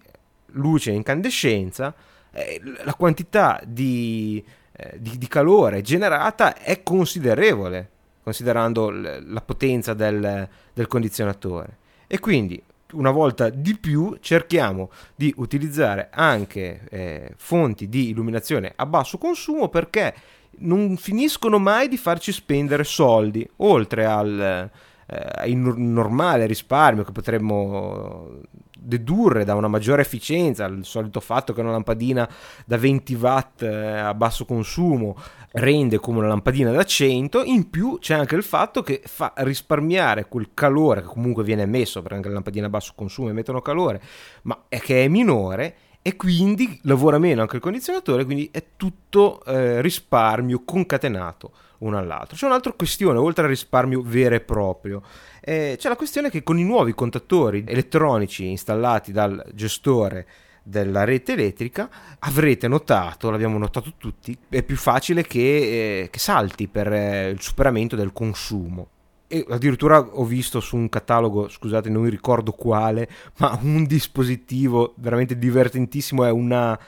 luce incandescenza, eh, la quantità di, eh, di, di, calore generata è considerevole, considerando la potenza del, del condizionatore. E quindi una volta di più cerchiamo di utilizzare anche eh, fonti di illuminazione a basso consumo perché non finiscono mai di farci spendere soldi oltre al, eh, normale risparmio che potremmo dedurre da una maggiore efficienza, il solito fatto che una lampadina da 20 watt eh, a basso consumo rende come una lampadina da 100, in più c'è anche il fatto che fa risparmiare quel calore che comunque viene emesso, perché anche le lampadine a basso consumo emettono calore, ma è che è minore e quindi lavora meno anche il condizionatore, quindi è tutto eh, risparmio concatenato uno all'altro. C'è un'altra questione, oltre al risparmio vero e proprio, eh, c'è la questione che con i nuovi contatori elettronici installati dal gestore della rete elettrica avrete notato, l'abbiamo notato tutti, è più facile che, eh, che salti per eh, il superamento del consumo e addirittura ho visto su un catalogo, scusate, non ricordo quale, ma un dispositivo veramente divertentissimo è una,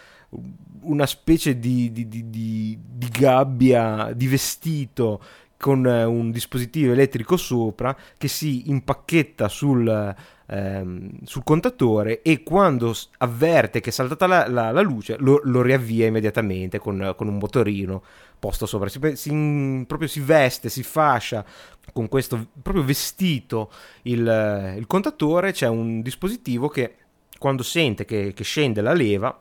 una specie di, di, di, di, gabbia di vestito con un dispositivo elettrico sopra che si impacchetta sul, ehm, sul contatore e quando avverte che è saltata la, la, la luce lo, lo, riavvia immediatamente con, con un motorino posto sopra, si, si, proprio si veste, si fascia con questo proprio vestito il, il contatore, c'è un dispositivo che quando sente che, che, scende la leva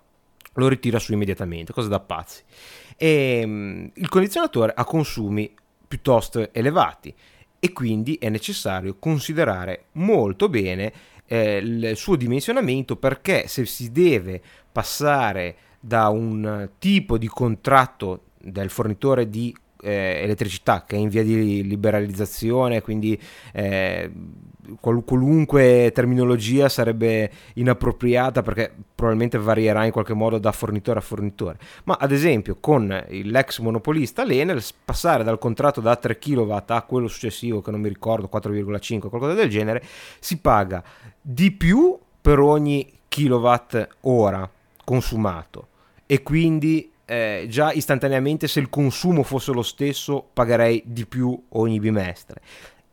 lo ritira su immediatamente, cosa da pazzi. E, um, il condizionatore ha consumi piuttosto elevati e quindi è necessario considerare molto bene eh, il suo dimensionamento perché se si deve passare da un tipo di contratto del fornitore di eh, elettricità che è in via di liberalizzazione, quindi eh, qual- qualunque terminologia sarebbe inappropriata perché probabilmente varierà in qualche modo da fornitore a fornitore. Ma ad esempio con l'ex monopolista l'Enel passare dal contratto da 3 kW a quello successivo che non mi ricordo 4,5 qualcosa del genere si paga di più per ogni kilowatt ora consumato e quindi eh, già istantaneamente se il consumo fosse lo stesso pagherei di più ogni bimestre.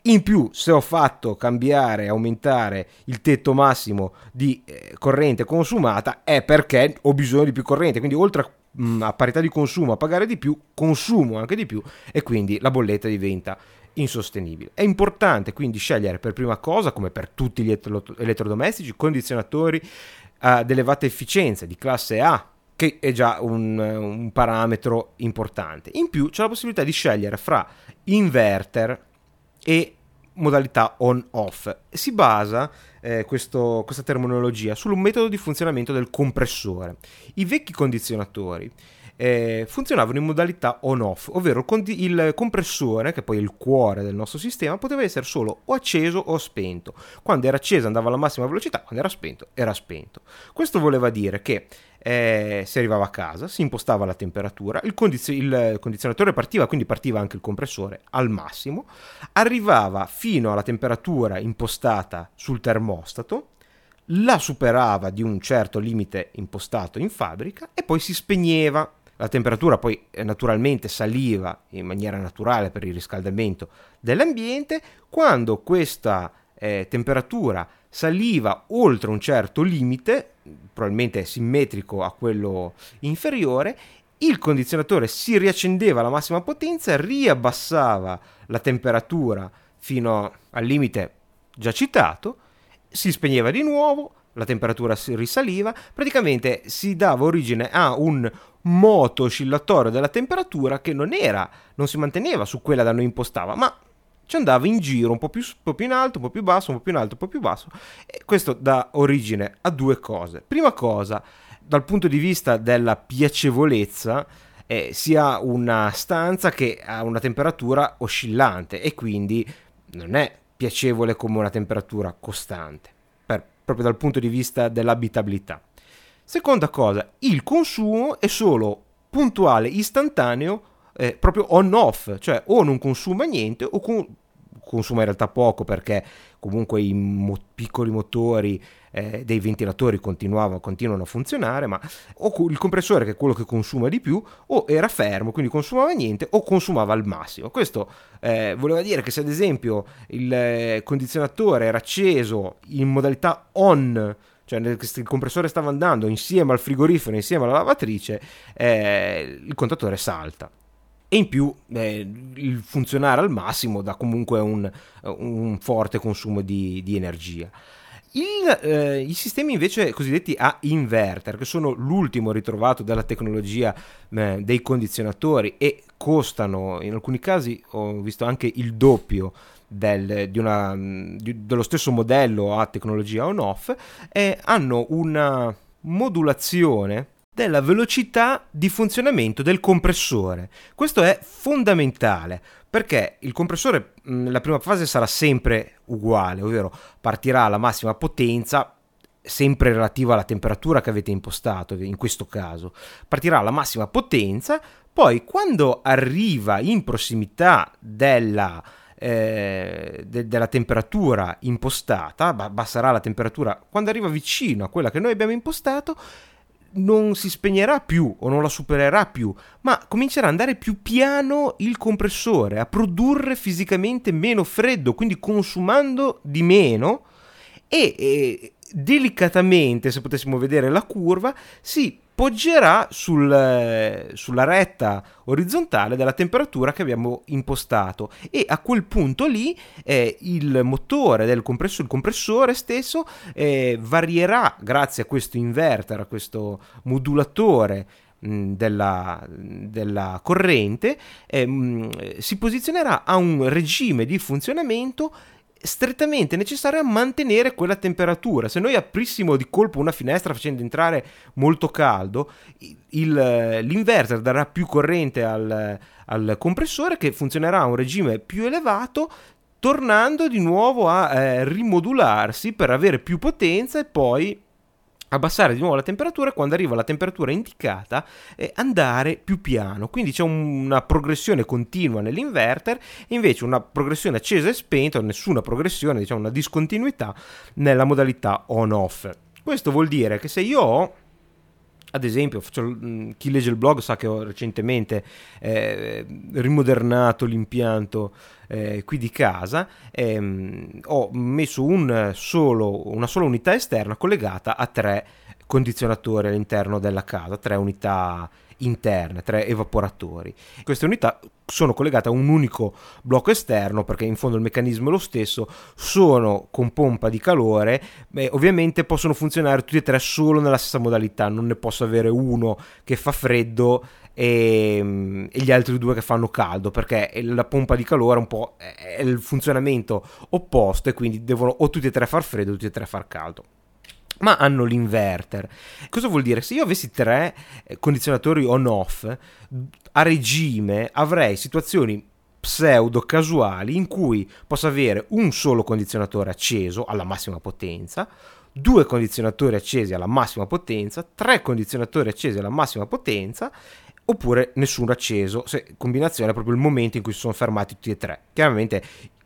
In più, se ho fatto cambiare, aumentare il tetto massimo di eh, corrente consumata, è perché ho bisogno di più corrente. Quindi, oltre a, mh, mm, a parità di consumo a pagare di più, consumo anche di più e quindi la bolletta diventa insostenibile. È importante quindi scegliere per prima cosa, come per tutti gli elettrodomestici, condizionatori ad uh, elevata efficienza di classe A che è già un, un parametro importante. In più c'è la possibilità di scegliere fra inverter e modalità on-off. Si basa eh, questo, questa terminologia sul metodo di funzionamento del compressore. I vecchi condizionatori eh, funzionavano in modalità on-off, ovvero il, condi- il, compressore, che poi è il cuore del nostro sistema, poteva essere solo o acceso o spento. Quando era acceso andava alla massima velocità, quando era spento era spento. Questo voleva dire che eh, si arrivava a casa, si impostava la temperatura, il, condiz- il, condizionatore partiva, quindi partiva anche il compressore al massimo, arrivava fino alla temperatura impostata sul termostato, la superava di un certo limite impostato in fabbrica e poi si spegneva. La temperatura poi eh, naturalmente saliva in maniera naturale per il riscaldamento dell'ambiente. Quando questa eh, temperatura saliva oltre un certo limite, probabilmente simmetrico a quello inferiore, il condizionatore si riaccendeva alla massima potenza, riabbassava la temperatura fino al limite già citato, si spegneva di nuovo, la temperatura si risaliva, praticamente si dava origine a un moto oscillatorio della temperatura che non era, non si manteneva su quella da noi impostava, ma ci andava in giro un po, più, un po' più in alto, un po' più basso, un po' più in alto, un po' più basso. E questo dà origine a due cose. Prima cosa, dal punto di vista della piacevolezza, eh, si ha una stanza che ha una temperatura oscillante e quindi non è piacevole come una temperatura costante, per, proprio dal punto di vista dell'abitabilità. Seconda cosa, il consumo è solo puntuale, istantaneo eh, proprio on-off, cioè o non consuma niente o con- consuma in realtà poco perché comunque i mo- piccoli motori eh, dei ventilatori continuano a funzionare, ma o il compressore che è quello che consuma di più o era fermo, quindi consumava niente o consumava al massimo. Questo eh, voleva dire che se ad esempio il eh, condizionatore era acceso in modalità on, cioè il compressore stava andando insieme al frigorifero, insieme alla lavatrice, eh, il contatore salta e in più eh, il funzionare al massimo dà comunque un, un forte consumo di, di energia. Il, eh, I sistemi invece cosiddetti a inverter, che sono l'ultimo ritrovato dalla tecnologia eh, dei condizionatori e costano in alcuni casi, ho visto anche il doppio del, di una, di, dello stesso modello a tecnologia on-off, eh, hanno una modulazione della velocità di funzionamento del compressore. Questo è fondamentale perché il compressore nella prima fase sarà sempre uguale, ovvero partirà alla massima potenza sempre relativa alla temperatura che avete impostato in questo caso. Partirà alla massima potenza, poi quando arriva in prossimità della eh, de- della temperatura impostata, basterà la temperatura quando arriva vicino a quella che noi abbiamo impostato, non si spegnerà più o non la supererà più, ma comincerà ad andare più piano il compressore, a produrre fisicamente meno freddo, quindi consumando di meno e, e delicatamente, se potessimo vedere la curva, si poggerà sul, sulla retta orizzontale della temperatura che abbiamo impostato. E a quel punto lì eh, il motore del compressore, il compressore stesso eh, varierà grazie a questo inverter, a questo modulatore della, della, corrente eh, si posizionerà a un regime di funzionamento strettamente necessario a mantenere quella temperatura. Se noi aprissimo di colpo una finestra facendo entrare molto caldo, il, l'inverter darà più corrente al, al, compressore che funzionerà a un regime più elevato tornando di nuovo a eh, rimodularsi per avere più potenza e poi abbassare di nuovo la temperatura e quando arriva la temperatura indicata eh, andare più piano. Quindi c'è un, una progressione continua nell'inverter e invece una progressione accesa e spenta nessuna progressione diciamo una discontinuità nella modalità on off questo vuol dire che se io ho ad esempio, faccio, chi legge il blog sa che ho recentemente eh, rimodernato l'impianto eh, qui di casa, ehm, ho messo un solo, una sola unità esterna collegata a tre condizionatori all'interno della casa, tre unità interne, tre evaporatori. Queste unità sono collegate a un unico blocco esterno perché in fondo il meccanismo è lo stesso, sono con pompa di calore, beh, ovviamente possono funzionare tutti e tre solo nella stessa modalità, non ne posso avere uno che fa freddo e, e, gli altri due che fanno caldo perché la pompa di calore un po' è il funzionamento opposto e quindi devono o tutti e tre far freddo o tutti e tre far caldo ma hanno l'inverter. Cosa vuol dire? Se io avessi tre eh, condizionatori on-off, a regime avrei situazioni pseudo casuali in cui posso avere un solo condizionatore acceso alla massima potenza, due condizionatori accesi alla massima potenza, tre condizionatori accesi alla massima potenza oppure nessuno acceso, se combinazione è proprio il momento in cui si sono fermati tutti e tre. Chiaramente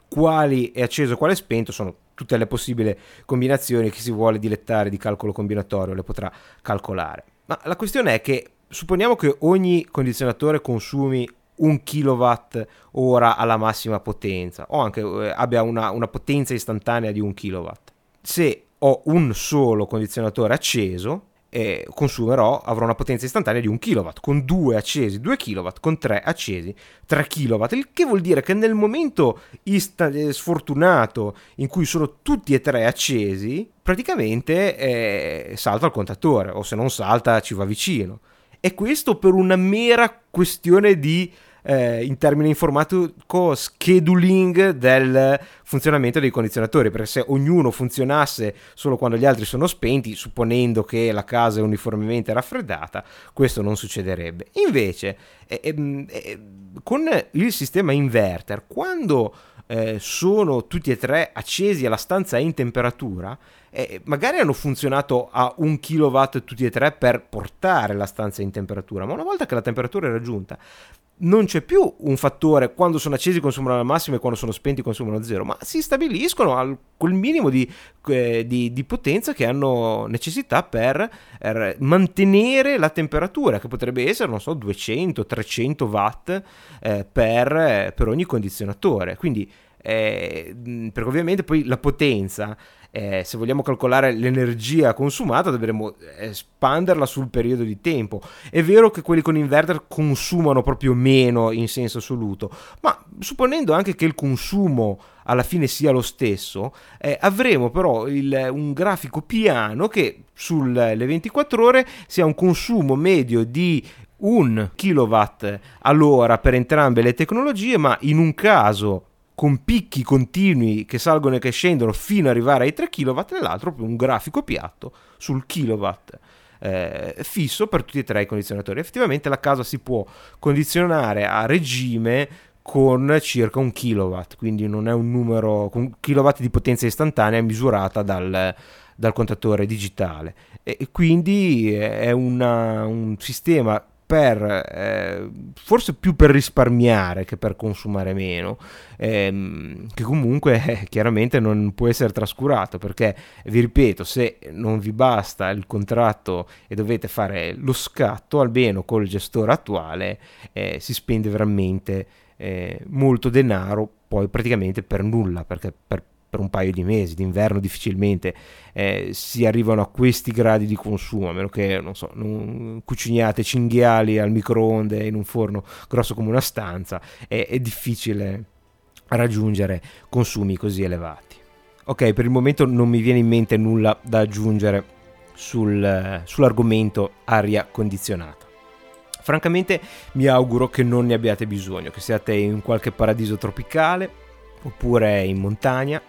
quali è acceso e quale è spento sono tutte le possibili combinazioni che si vuole dilettare di calcolo combinatorio le potrà calcolare. Ma la questione è che supponiamo che ogni condizionatore consumi un kilowatt ora alla massima potenza o anche eh, abbia una, una potenza istantanea di un kilowatt. Se ho un solo condizionatore acceso, eh, consumerò, avrò una potenza istantanea di 1 kW, con 2 accesi 2 kW, con 3 accesi 3 kW, il che vuol dire che nel momento ista- eh, sfortunato in cui sono tutti e tre accesi, praticamente eh, salta il contatore, o se non salta ci va vicino. E questo per una mera questione di eh, in termine informatico scheduling del funzionamento dei condizionatori, perché se ognuno funzionasse solo quando gli altri sono spenti, supponendo che la casa è uniformemente raffreddata, questo non succederebbe. Invece, eh, eh, eh con il sistema inverter, quando eh, sono tutti e tre accesi e la stanza in temperatura, eh, magari hanno funzionato a un kilowatt tutti e tre per portare la stanza in temperatura, ma una volta che la temperatura è raggiunta, non c'è più un fattore quando sono accesi consumano al massimo e quando sono spenti consumano zero, ma si stabiliscono al quel minimo di, eh, di, di potenza che hanno necessità per eh, mantenere la temperatura, che potrebbe essere, non so, 200-300 watt eh, per, per ogni condizionatore. Quindi eh, perché ovviamente poi la potenza eh, se vogliamo calcolare l'energia consumata dovremmo espanderla sul periodo di tempo. È vero che quelli con inverter consumano proprio meno in senso assoluto, ma supponendo anche che il consumo alla fine sia lo stesso, eh, avremo però il, un grafico piano che sulle 24 ore sia un consumo medio di un kilowatt all'ora per entrambe le tecnologie, ma in un caso con picchi continui che salgono e che scendono fino ad arrivare ai 3 kW, nell'altro un grafico piatto sul kilowatt. Eh, fisso per tutti e tre i condizionatori. Effettivamente la casa si può condizionare a regime con circa un kilowatt, quindi non è un numero, con kilowatt di potenza istantanea misurata dal, dal contatore digitale. E quindi è una, un sistema per eh, forse più per risparmiare che per consumare meno, ehm, che comunque eh, chiaramente non può essere trascurato perché vi ripeto, se non vi basta il contratto e dovete fare lo scatto, almeno col gestore attuale eh, si spende veramente eh, molto denaro poi praticamente per nulla perché per per un paio di mesi, d'inverno difficilmente eh, si arrivano a questi gradi di consumo, a meno che non so, non cuciniate cinghiali al microonde in un forno grosso come una stanza, è, è difficile raggiungere consumi così elevati. Ok, per il momento non mi viene in mente nulla da aggiungere sul, sull'argomento aria condizionata. Francamente mi auguro che non ne abbiate bisogno, che siate in qualche paradiso tropicale oppure in montagna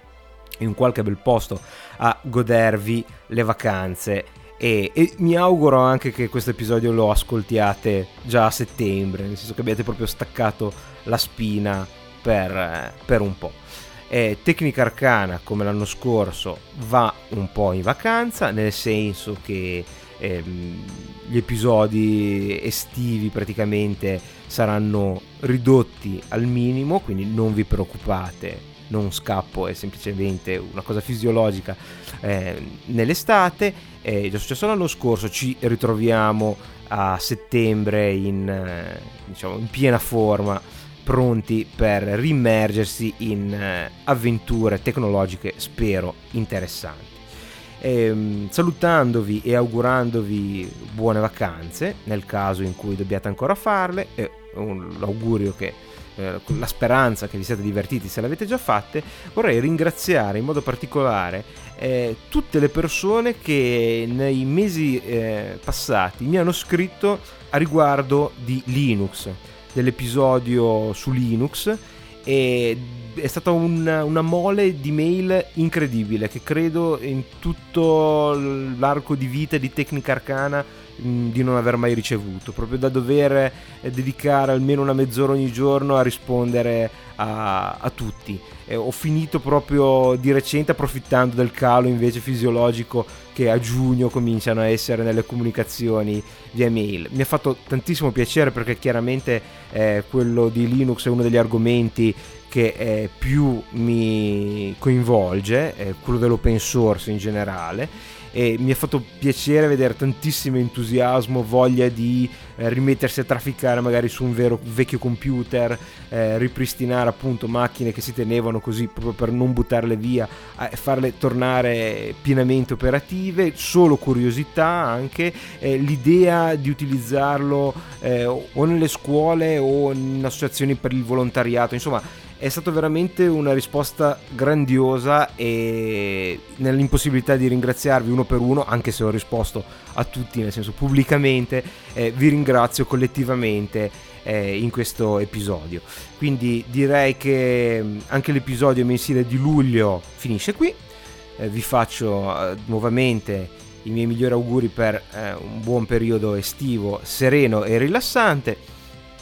in qualche bel posto a godervi le vacanze e, e, mi auguro anche che questo episodio lo ascoltiate già a settembre, nel senso che abbiate proprio staccato la spina per, per un po'. E Tecnica Arcana, come l'anno scorso, va un po' in vacanza, nel senso che ehm, gli episodi estivi praticamente saranno ridotti al minimo, quindi non vi preoccupate non scappo, è semplicemente una cosa fisiologica eh, nell'estate. È già successo l'anno scorso, ci ritroviamo a settembre in, eh, diciamo, in piena forma, pronti per rimergersi in eh, avventure tecnologiche, spero, interessanti. E, ehm, salutandovi e augurandovi buone vacanze nel caso in cui dobbiate ancora farle, e un, l'augurio che eh, la speranza che vi siate divertiti se l'avete già fatte, vorrei ringraziare in modo particolare eh, tutte le persone che nei mesi eh, passati mi hanno scritto a riguardo di Linux, dell'episodio su Linux e è stata una, una, mole di mail incredibile che credo in tutto l'arco di vita di Tecnica Arcana di non aver mai ricevuto, proprio da dover eh, dedicare almeno una mezz'ora ogni giorno a rispondere a, a tutti. Eh, ho finito proprio di recente approfittando del calo invece fisiologico che a giugno cominciano a essere nelle comunicazioni via mail. Mi ha fatto tantissimo piacere perché chiaramente eh, quello di Linux è uno degli argomenti che eh, più mi coinvolge, eh, quello dell'open source in generale e mi ha fatto piacere vedere tantissimo entusiasmo, voglia di eh, rimettersi a trafficare magari su un vero vecchio computer, eh, ripristinare appunto macchine che si tenevano così proprio per non buttarle via e farle tornare pienamente operative, solo curiosità anche, eh, l'idea di utilizzarlo eh, o nelle scuole o in associazioni per il volontariato, insomma è stata veramente una risposta grandiosa e nell'impossibilità di ringraziarvi uno per uno, anche se ho risposto a tutti, nel senso pubblicamente, eh, vi ringrazio collettivamente eh, in questo episodio. Quindi direi che mm, anche l'episodio mensile di luglio finisce qui. Eh, vi faccio eh, nuovamente i miei migliori auguri per eh, un buon periodo estivo sereno e rilassante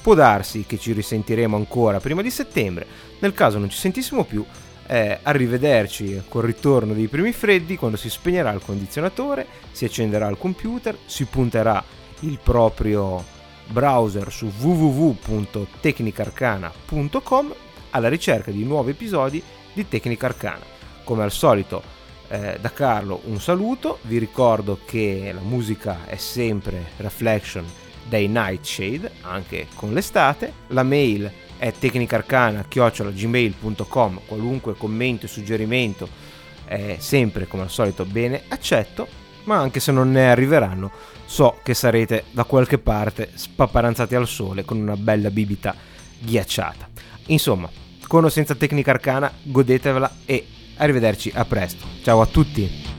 Può darsi che ci risentiremo ancora prima di settembre, nel caso non ci sentissimo più, eh, arrivederci col ritorno dei primi freddi quando si spegnerà il condizionatore, si accenderà il computer, si punterà il proprio browser su www.tecnicarcana.com alla ricerca di nuovi episodi di Tecnica Arcana. Come al solito eh, da Carlo un saluto, vi ricordo che la musica è sempre Reflection dei Nightshade, anche con l'estate. La mail è tecnicarcana-gmail.com, qualunque commento e suggerimento è sempre come al solito bene accetto, ma anche se non ne arriveranno, so che sarete da qualche parte spaparanzati al sole con una bella bibita ghiacciata. Insomma, con o senza tecnica arcana, godetevela e arrivederci a presto. Ciao a tutti!